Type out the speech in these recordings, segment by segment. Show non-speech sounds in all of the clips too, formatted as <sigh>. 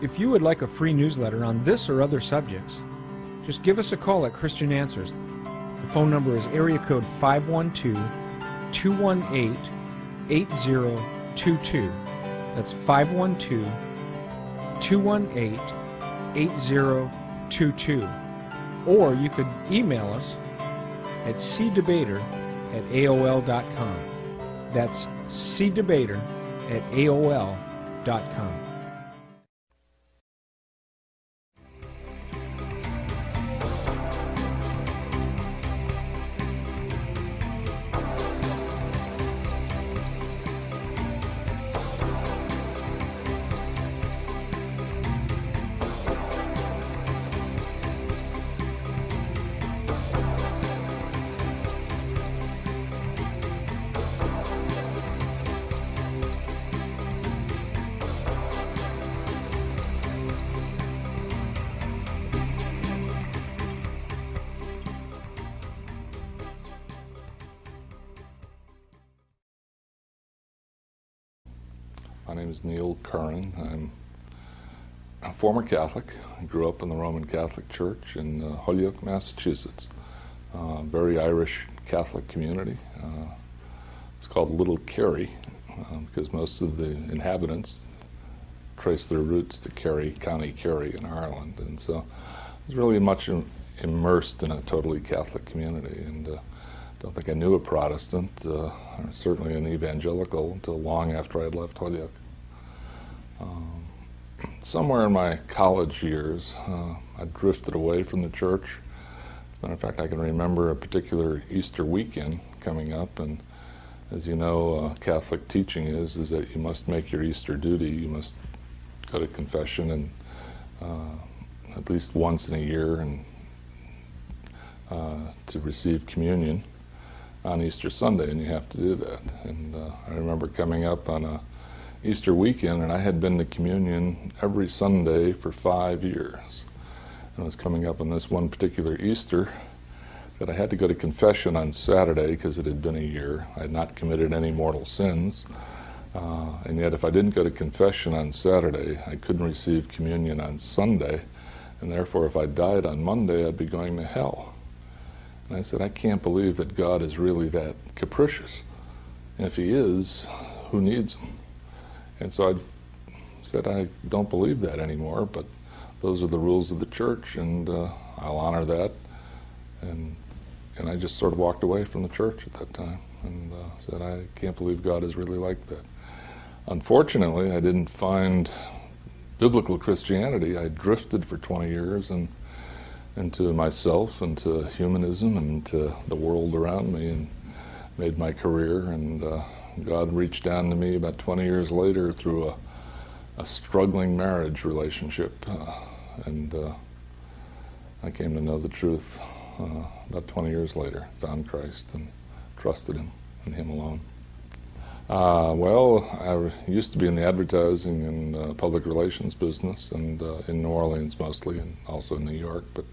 If you would like a free newsletter on this or other subjects, just give us a call at Christian Answers. The phone number is area code 512-218-8022. That's 512-218-8022. Or you could email us at cdebater at AOL.com. That's cdebater at AOL.com. name is Neil Curran. I'm a former Catholic. I grew up in the Roman Catholic Church in uh, Holyoke, Massachusetts. Uh, very Irish Catholic community. Uh, it's called Little Kerry uh, because most of the inhabitants trace their roots to Kerry, County Kerry in Ireland. And so I was really much Im immersed in a totally Catholic community. And uh, don't think I knew a Protestant, uh, or certainly an evangelical, until long after I had left Holyoke. Um, somewhere in my college years, uh, I drifted away from the church. Matter of fact, I can remember a particular Easter weekend coming up, and as you know, uh, Catholic teaching is is that you must make your Easter duty. You must go to confession and uh, at least once in a year and uh, to receive communion on Easter Sunday, and you have to do that. And uh, I remember coming up on a Easter weekend, and I had been to communion every Sunday for five years. And I was coming up on this one particular Easter that I had to go to confession on Saturday because it had been a year. I had not committed any mortal sins. Uh, and yet, if I didn't go to confession on Saturday, I couldn't receive communion on Sunday. And therefore, if I died on Monday, I'd be going to hell. And I said, I can't believe that God is really that capricious. And if he is, who needs him? And so I said, I don't believe that anymore, but those are the rules of the church, and uh, I'll honor that. And and I just sort of walked away from the church at that time and uh, said, I can't believe God is really like that. Unfortunately, I didn't find biblical Christianity. I drifted for 20 years and into myself, into humanism, and into the world around me, and made my career. And uh, God reached down to me about 20 years later through a, a struggling marriage relationship, uh, and uh, I came to know the truth uh, about 20 years later. Found Christ and trusted Him and Him alone. Uh, well, I used to be in the advertising and uh, public relations business, and uh, in New Orleans mostly, and also in New York. But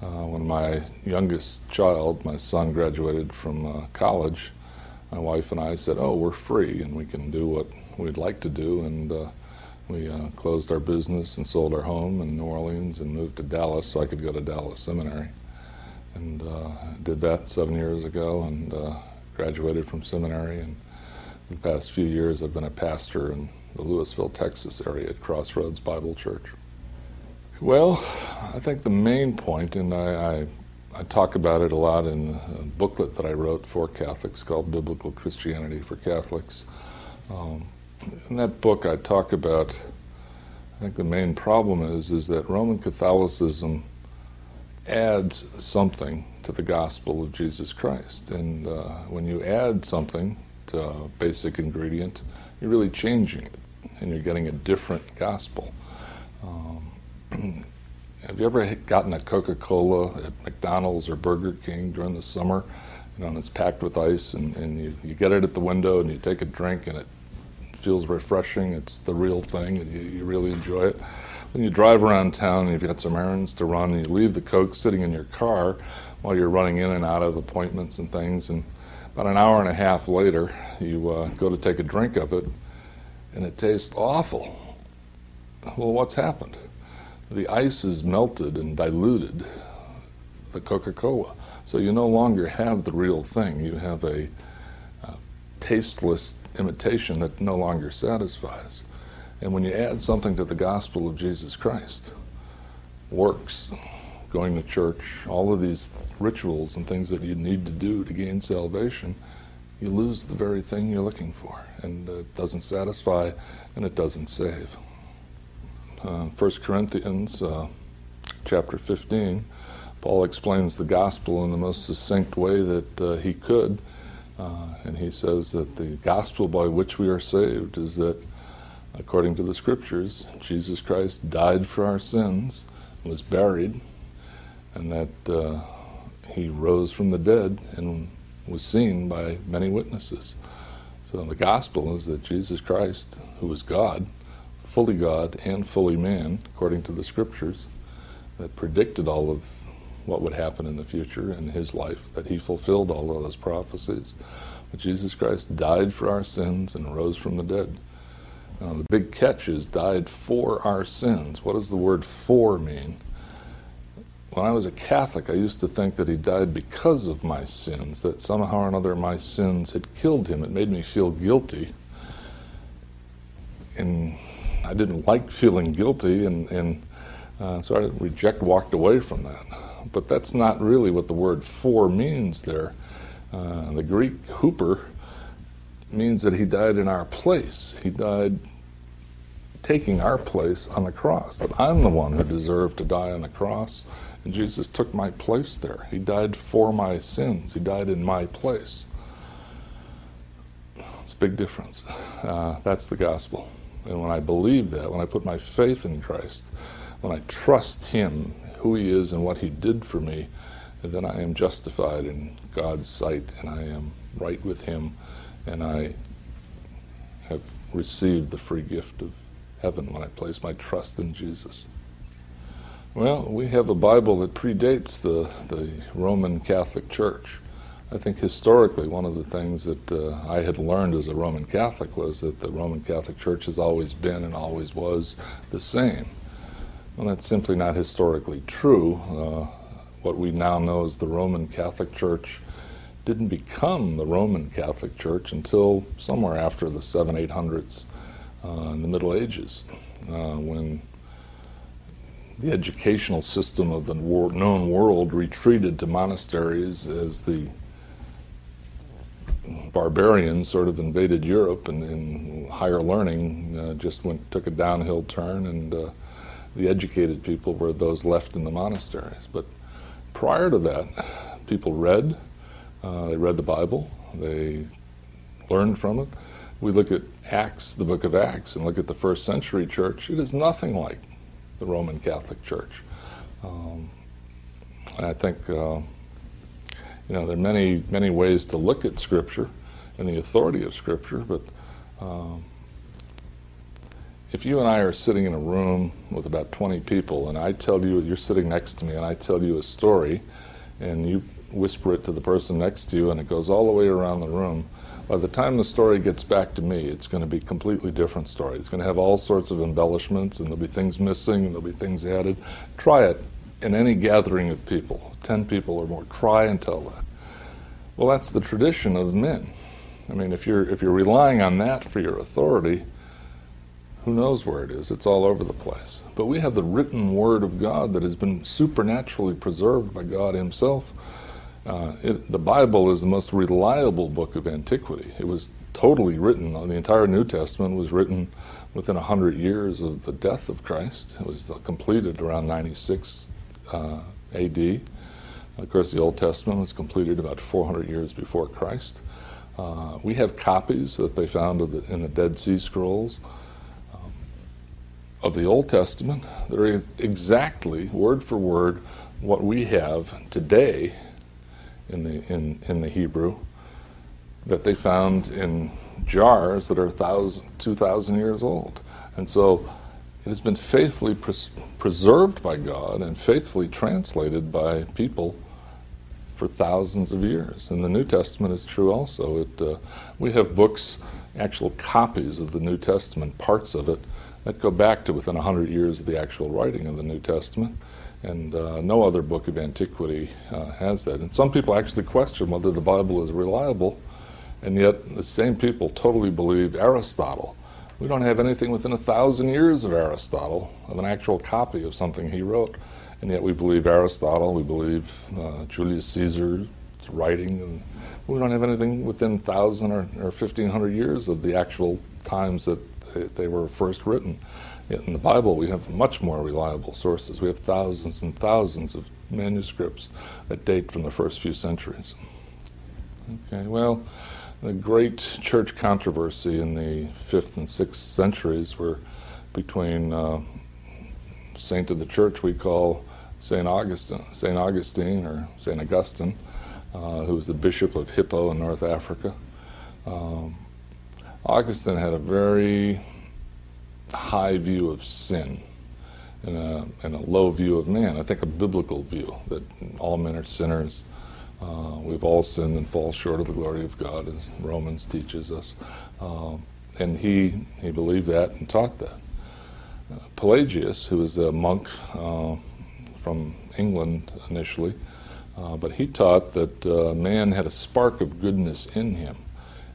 when my youngest child, my son, graduated from college, my wife and I said, "Oh, we're free, and we can do what we'd like to do." And uh, we uh, closed our business and sold our home in New Orleans and moved to Dallas so I could go to Dallas Seminary. And uh, did that seven years ago, and uh, graduated from seminary, and the past few years I've been a pastor in the Lewisville, Texas area at Crossroads Bible Church. Well, I think the main point, and I, I, I talk about it a lot in a booklet that I wrote for Catholics called Biblical Christianity for Catholics. Um, in that book I talk about, I think the main problem is, is that Roman Catholicism adds something to the gospel of Jesus Christ. And uh, when you add something to a basic ingredient, you're really changing it, and you're getting a different gospel. Um, <clears throat> have you ever gotten a Coca-Cola at McDonald's or Burger King during the summer? You know, and it's packed with ice, and, and you, you get it at the window, and you take a drink, and it feels refreshing. It's the real thing, and you, you really enjoy it when you drive around town and you've got some errands to run and you leave the Coke sitting in your car while you're running in and out of appointments and things, and about an hour and a half later, you uh, go to take a drink of it, and it tastes awful. Well, what's happened? The ice is melted and diluted, the Coca-Cola. So you no longer have the real thing. You have a uh, tasteless imitation that no longer satisfies. And when you add something to the gospel of Jesus Christ, works, going to church, all of these rituals and things that you need to do to gain salvation, you lose the very thing you're looking for. And it doesn't satisfy and it doesn't save. Uh, 1 Corinthians uh, chapter 15, Paul explains the gospel in the most succinct way that uh, he could. Uh, and he says that the gospel by which we are saved is that, according to the scriptures, Jesus Christ died for our sins, was buried, and that uh, he rose from the dead and was seen by many witnesses. So the gospel is that Jesus Christ, who was God, fully God and fully man, according to the scriptures, that predicted all of what would happen in the future in his life, that he fulfilled all of those prophecies. But Jesus Christ died for our sins and rose from the dead. Now, the big catch is died for our sins. What does the word for mean? When I was a Catholic, I used to think that he died because of my sins, that somehow or another my sins had killed him. It made me feel guilty. And I didn't like feeling guilty, and, and uh, so I reject, walked away from that. But that's not really what the word for means there. Uh, the Greek huper means that he died in our place. He died taking our place on the cross. That I'm the one who deserved to die on the cross, and Jesus took my place there. He died for my sins. He died in my place. It's a big difference. Uh, that's the gospel. And when I believe that, when I put my faith in Christ, when I trust Him, who He is and what He did for me, then I am justified in God's sight and I am right with Him and I have received the free gift of heaven when I place my trust in Jesus. Well, we have a Bible that predates the, the Roman Catholic Church. I think historically one of the things that uh, I had learned as a Roman Catholic was that the Roman Catholic Church has always been and always was the same. Well, that's simply not historically true. Uh, what we now know as the Roman Catholic Church didn't become the Roman Catholic Church until somewhere after the 7 800s uh, in the Middle Ages, uh, when the educational system of the known world retreated to monasteries as the barbarians sort of invaded Europe and, and higher learning uh, just went took a downhill turn and uh, the educated people were those left in the monasteries. But prior to that, people read, uh, they read the Bible, they learned from it. We look at Acts, the book of Acts, and look at the first century church. It is nothing like the Roman Catholic Church. Um, and I think, uh, you know, there are many, many ways to look at Scripture and the authority of Scripture, but um, if you and I are sitting in a room with about 20 people and I tell you, you're sitting next to me and I tell you a story and you whisper it to the person next to you and it goes all the way around the room, by the time the story gets back to me, it's going to be a completely different story. It's going to have all sorts of embellishments and there'll be things missing and there'll be things added. Try it in any gathering of people, 10 people or more. Try and tell that. Well, that's the tradition of men. I mean, if you're, if you're relying on that for your authority, who knows where it is? It's all over the place. But we have the written Word of God that has been supernaturally preserved by God Himself. Uh, it, the Bible is the most reliable book of antiquity. It was totally written, the entire New Testament was written within 100 years of the death of Christ. It was uh, completed around 96 uh, AD. Of course, the Old Testament was completed about 400 years before Christ. Uh, we have copies that they found the, in the Dead Sea Scrolls of the Old Testament that are exactly, word for word, what we have today in the, in, in the Hebrew that they found in jars that are 2,000 years old. And so it has been faithfully pres preserved by God and faithfully translated by people for thousands of years. And the New Testament is true also. It, uh, we have books, actual copies of the New Testament, parts of it, that go back to within 100 years of the actual writing of the New Testament. And uh, no other book of antiquity uh, has that. And some people actually question whether the Bible is reliable, and yet the same people totally believe Aristotle. We don't have anything within a thousand years of Aristotle, of an actual copy of something he wrote. And yet we believe Aristotle, we believe uh, Julius Caesar's writing, and we don't have anything within 1,000 or, or 1,500 years of the actual times that they were first written. Yet in the Bible, we have much more reliable sources. We have thousands and thousands of manuscripts that date from the first few centuries. Okay, well, the great church controversy in the 5th and 6th centuries were between uh, saint of the church we call St. Augustine, St. Augustine or St. Augustine, uh, who was the bishop of Hippo in North Africa. Um, Augustine had a very high view of sin and a, and a, low view of man. I think a biblical view that all men are sinners. Uh, we've all sinned and fall short of the glory of God, as Romans teaches us. Um, and he, he believed that and taught that. Uh, Pelagius, who was a monk uh, from England initially, uh, but he taught that uh, man had a spark of goodness in him.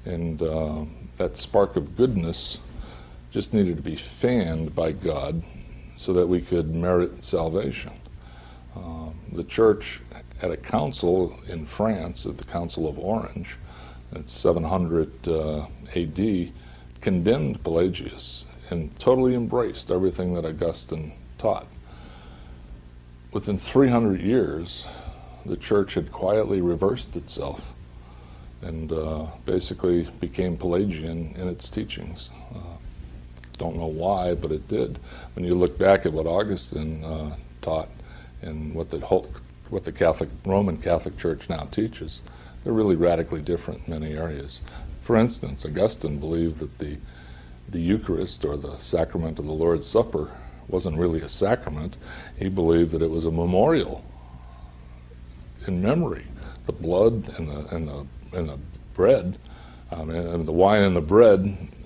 And uh, that spark of goodness just needed to be fanned by God so that we could merit salvation. Um, the church at a council in France, at the Council of Orange, at 700 uh, AD, condemned Pelagius and totally embraced everything that Augustine taught. Within 300 years, the church had quietly reversed itself and uh, basically became Pelagian in its teachings. Uh, don't know why, but it did. When you look back at what Augustine uh, taught and what the whole, what the Catholic Roman Catholic Church now teaches, they're really radically different in many areas. For instance, Augustine believed that the the Eucharist or the sacrament of the Lord's Supper wasn't really a sacrament. He believed that it was a memorial in memory. The blood and the and the and the bread, um, and, and the wine and the bread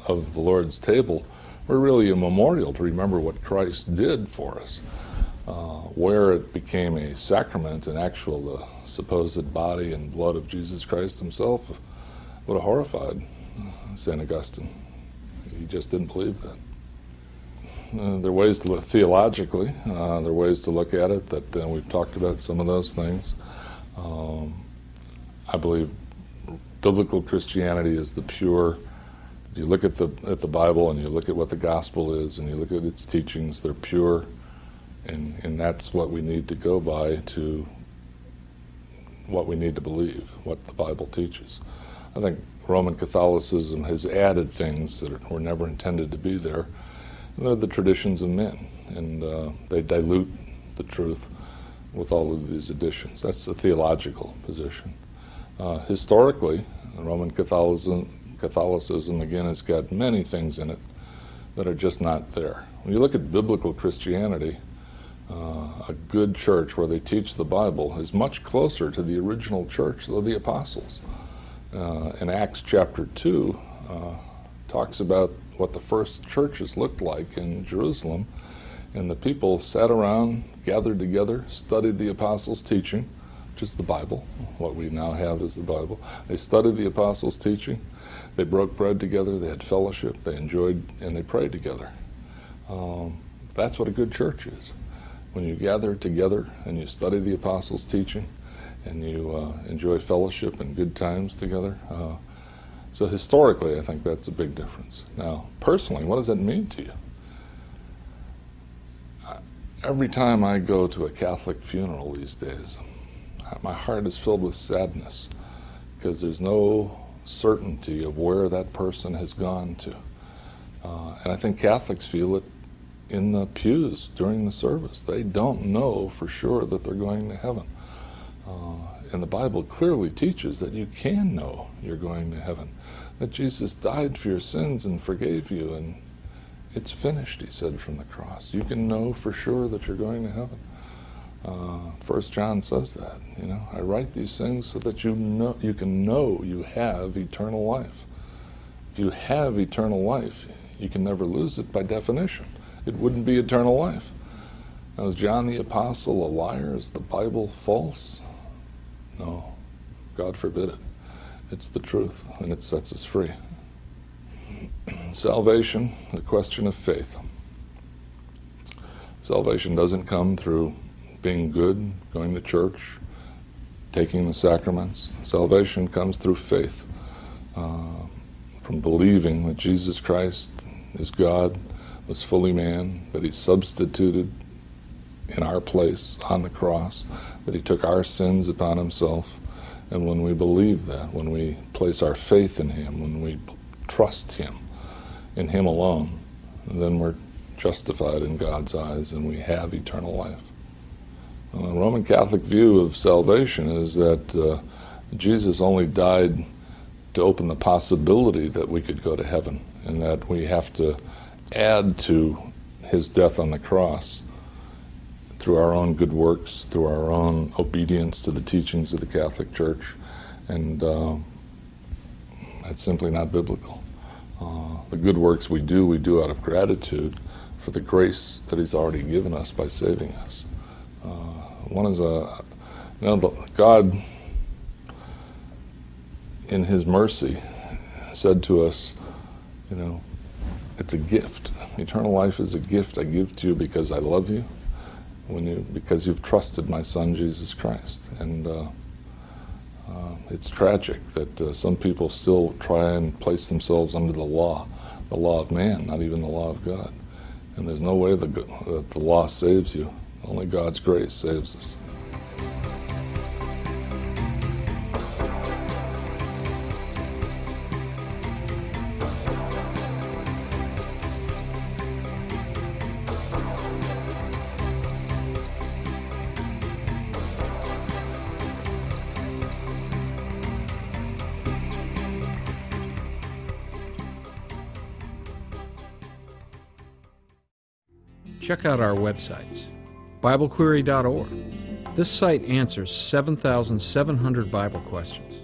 of the Lord's table were really a memorial to remember what Christ did for us. Uh, where it became a sacrament, an actual the supposed body and blood of Jesus Christ himself, would have horrified St. Augustine. He just didn't believe that. Uh, there are ways to look theologically, uh, there are ways to look at it that uh, we've talked about some of those things. Um, I believe biblical Christianity is the pure. You look at the at the Bible and you look at what the gospel is and you look at its teachings. They're pure, and and that's what we need to go by to what we need to believe, what the Bible teaches. I think Roman Catholicism has added things that were never intended to be there. And they're the traditions of men, and uh, they dilute the truth with all of these additions. That's the theological position. Uh, historically, Roman Catholicism, Catholicism, again, has got many things in it that are just not there. When you look at biblical Christianity, uh, a good church where they teach the Bible is much closer to the original church of the apostles. Uh, in Acts chapter 2, uh, talks about what the first churches looked like in Jerusalem. And the people sat around, gathered together, studied the apostles' teaching, which is the Bible. What we now have is the Bible. They studied the apostles' teaching. They broke bread together. They had fellowship. They enjoyed and they prayed together. Um, that's what a good church is. When you gather together and you study the apostles' teaching and you uh, enjoy fellowship and good times together. Uh, so historically, I think that's a big difference. Now, personally, what does that mean to you? Every time I go to a Catholic funeral these days, my heart is filled with sadness because there's no certainty of where that person has gone to. Uh, and I think Catholics feel it in the pews during the service. They don't know for sure that they're going to heaven. Uh, and the Bible clearly teaches that you can know you're going to heaven, that Jesus died for your sins and forgave you, and it's finished, he said from the cross. You can know for sure that you're going to heaven. Uh, First John says that. You know, I write these things so that you know you can know you have eternal life. If you have eternal life, You can never lose it by definition. It wouldn't be eternal life. Now, is John the Apostle a liar? Is the Bible false? No. God forbid it. It's the truth, and it sets us free. Salvation, a question of faith. Salvation doesn't come through being good, going to church, taking the sacraments. Salvation comes through faith, uh, from believing that Jesus Christ is God, was fully man, that he substituted in our place on the cross, that he took our sins upon himself. And when we believe that, when we place our faith in him, when we trust him, in him alone, then we're justified in God's eyes and we have eternal life. Well, the Roman Catholic view of salvation is that uh, Jesus only died to open the possibility that we could go to heaven and that we have to add to his death on the cross through our own good works, through our own obedience to the teachings of the Catholic Church, and uh, that's simply not biblical. Uh, the good works we do, we do out of gratitude for the grace that He's already given us by saving us. Uh, one is a, you know, God, in His mercy, said to us, you know, it's a gift. Eternal life is a gift I give to you because I love you when you because you've trusted my Son Jesus Christ. And uh, uh, it's tragic that uh, some people still try and place themselves under the law, the law of man, not even the law of God. And there's no way that the law saves you. Only God's grace saves us. Check out our websites. BibleQuery.org. This site answers 7,700 Bible questions.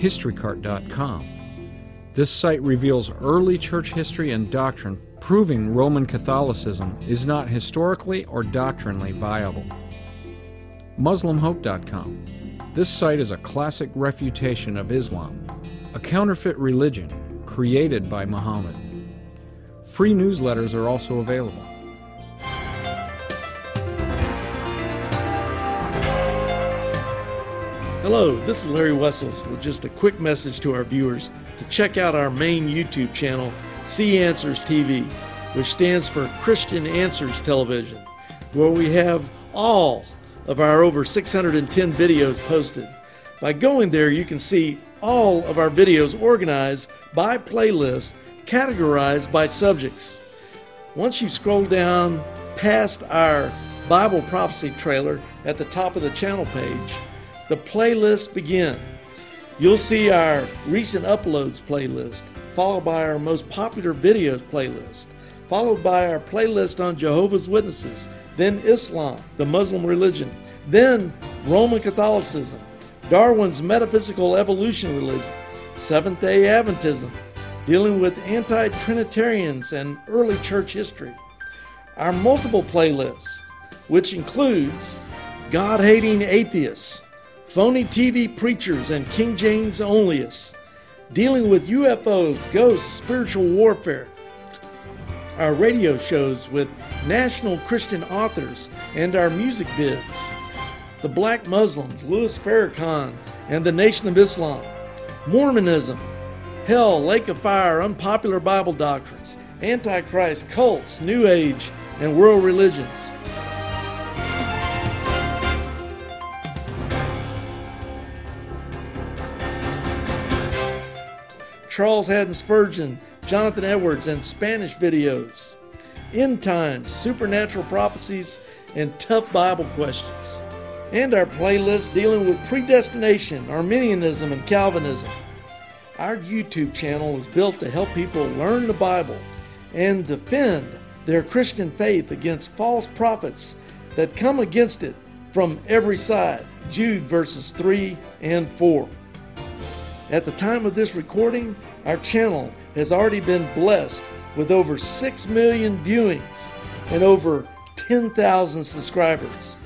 HistoryCarl.com. This site reveals early church history and doctrine proving Roman Catholicism is not historically or doctrinally viable. MuslimHope.com. This site is a classic refutation of Islam, a counterfeit religion created by Muhammad. Free newsletters are also available. Hello, this is Larry Wessels with just a quick message to our viewers to check out our main YouTube channel, See Answers TV, which stands for Christian Answers Television, where we have all of our over 610 videos posted. By going there, you can see all of our videos organized by playlist, categorized by subjects. Once you scroll down past our Bible prophecy trailer at the top of the channel page, the playlists begin. You'll see our recent uploads playlist, followed by our most popular videos playlist, followed by our playlist on Jehovah's Witnesses, then Islam, the Muslim religion, then Roman Catholicism, Darwin's metaphysical evolution religion, Seventh day Adventism, dealing with anti Trinitarians and early church history. Our multiple playlists, which includes God hating atheists, phony TV preachers, and King James onlyists, dealing with UFOs, ghosts, spiritual warfare. Our radio shows with national Christian authors and our music vids. The Black Muslims, Louis Farrakhan, and the Nation of Islam. Mormonism, hell, lake of fire, unpopular Bible doctrines, Antichrist, cults, New Age, and world religions. Charles Haddon Spurgeon, Jonathan Edwards, and Spanish videos. End times, supernatural prophecies, and tough Bible questions. And our playlist dealing with predestination, Arminianism, and Calvinism. Our YouTube channel is built to help people learn the Bible and defend their Christian faith against false prophets that come against it from every side. Jude verses 3 and 4. At the time of this recording, our channel has already been blessed with over 6 million viewings and over 10,000 subscribers.